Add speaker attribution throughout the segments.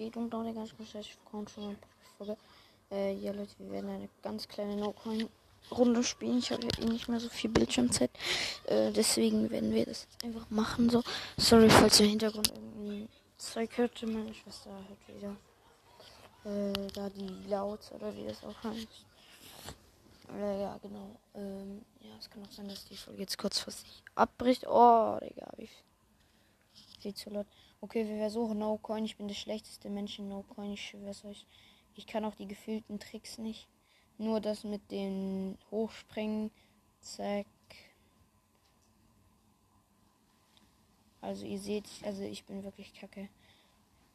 Speaker 1: geht und Leute, ganz kurz willkommen zu meiner Folge. Äh, ja Leute, wir werden eine ganz kleine No-Coin-Runde spielen. Ich habe ja eh nicht mehr so viel Bildschirmzeit. Äh, deswegen werden wir das jetzt einfach machen. So, sorry, falls ihr im Hintergrund irgendwie Zeug hört. Meine Schwester hört wieder. Äh, da die laut oder wie das auch heißt. Äh, ja, genau. Ähm, ja, es kann auch sein, dass die Folge jetzt kurzfristig abbricht. Oh, Digga, wie viel zu laut. Okay, wir versuchen No Coin. Ich bin der schlechteste Mensch in No Coin. Ich schwör's euch. Ich kann auch die gefühlten Tricks nicht. Nur das mit den Hochspringen. Zack. Also ihr seht, also ich bin wirklich kacke.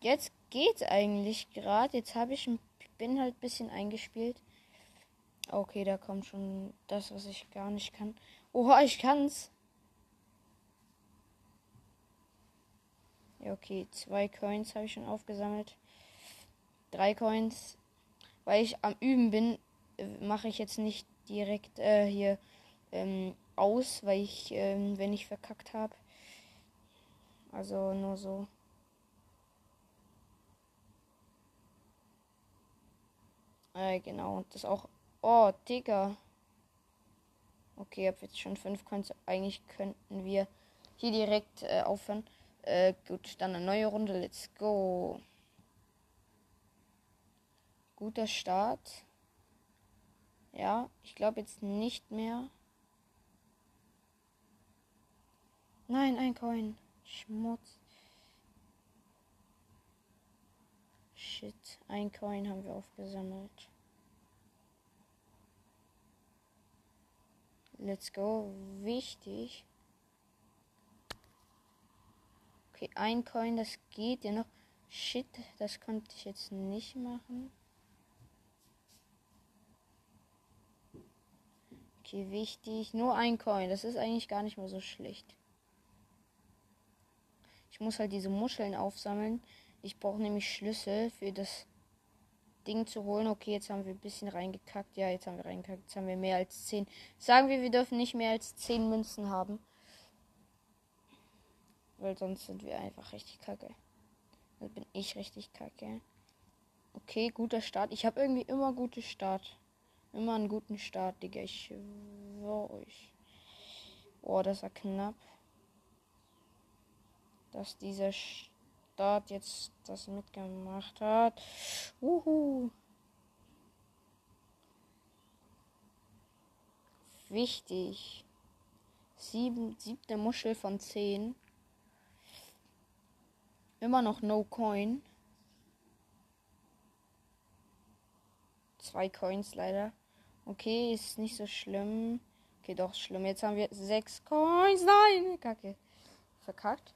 Speaker 1: Jetzt geht's eigentlich gerade. Jetzt habe ich bin halt ein bisschen eingespielt. Okay, da kommt schon das, was ich gar nicht kann. Oha, ich kann's. Ja, okay, zwei Coins habe ich schon aufgesammelt. Drei Coins. Weil ich am Üben bin, äh, mache ich jetzt nicht direkt äh, hier ähm, aus, weil ich, ähm, wenn ich verkackt habe. Also nur so. Äh, genau, und das auch. Oh, Digga. Okay, ich habe jetzt schon fünf Coins. Eigentlich könnten wir hier direkt äh, aufhören. Äh, gut, dann eine neue Runde. Let's go. Guter Start. Ja, ich glaube jetzt nicht mehr. Nein, ein Coin. Schmutz. Shit, ein Coin haben wir aufgesammelt. Let's go. Wichtig. Okay, ein Coin, das geht ja noch. Shit, das konnte ich jetzt nicht machen. Okay, wichtig. Nur ein Coin. Das ist eigentlich gar nicht mehr so schlecht. Ich muss halt diese Muscheln aufsammeln. Ich brauche nämlich Schlüssel für das Ding zu holen. Okay, jetzt haben wir ein bisschen reingekackt. Ja, jetzt haben wir reingekackt. Jetzt haben wir mehr als 10. Sagen wir, wir dürfen nicht mehr als 10 Münzen haben. Weil sonst sind wir einfach richtig kacke. Also bin ich richtig kacke. Okay, guter Start. Ich habe irgendwie immer gute Start. Immer einen guten Start, Digga. Ich schwöre euch. Oh, das war knapp. Dass dieser Start jetzt das mitgemacht hat. Uhu. Wichtig. Sieben, siebte Muschel von zehn. Immer noch no coin. Zwei Coins leider. Okay, ist nicht so schlimm. Okay, doch schlimm. Jetzt haben wir sechs Coins. Nein, kacke. Verkackt.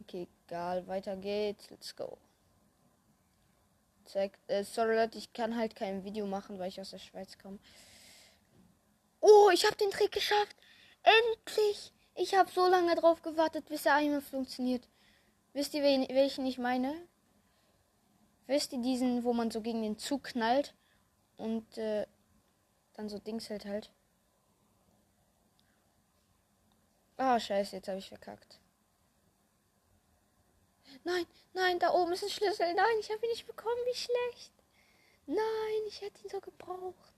Speaker 1: Okay, egal. Weiter geht's. Let's go. Zack. Äh, sorry Leute, ich kann halt kein Video machen, weil ich aus der Schweiz komme. Oh, ich habe den Trick geschafft. Endlich. Ich habe so lange drauf gewartet, bis er einmal funktioniert. Wisst ihr, welchen ich meine? Wisst ihr diesen, wo man so gegen den Zug knallt und äh, dann so Dings hält halt? Ah, oh, scheiße, jetzt habe ich verkackt. Nein, nein, da oben ist ein Schlüssel. Nein, ich habe ihn nicht bekommen. Wie schlecht. Nein, ich hätte ihn so gebraucht.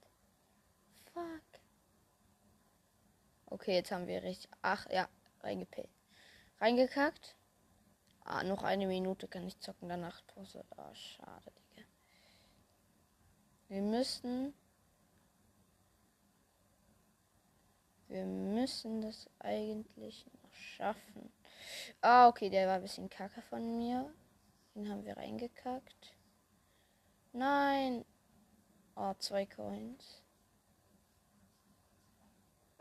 Speaker 1: Fuck. Okay, jetzt haben wir richtig. Ach, ja, reingepellt. Reingekackt. Ah, noch eine Minute kann ich zocken, danach Pause. Ah, schade, Digga. Wir müssen. Wir müssen das eigentlich noch schaffen. Ah, okay, der war ein bisschen kacke von mir. Den haben wir reingekackt. Nein. Oh, zwei Coins.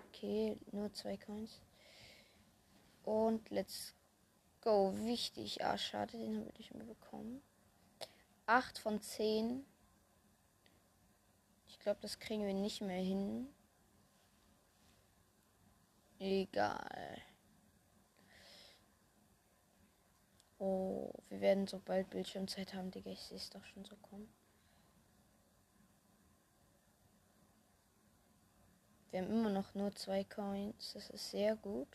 Speaker 1: Okay, nur zwei Coins. Und let's go. Wichtig. Ah, schade, den habe ich mir bekommen. 8 von 10. Ich glaube, das kriegen wir nicht mehr hin. Egal. Oh, wir werden sobald Bildschirmzeit haben, Digga. Ich sehe es doch schon so kommen. Wir haben immer noch nur zwei Coins. Das ist sehr gut.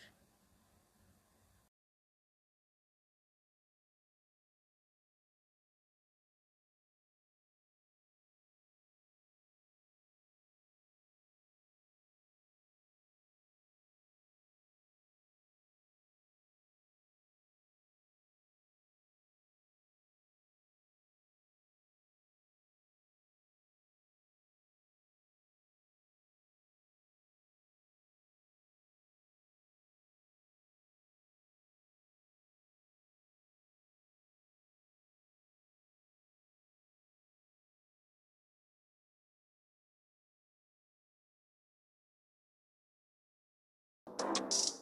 Speaker 1: you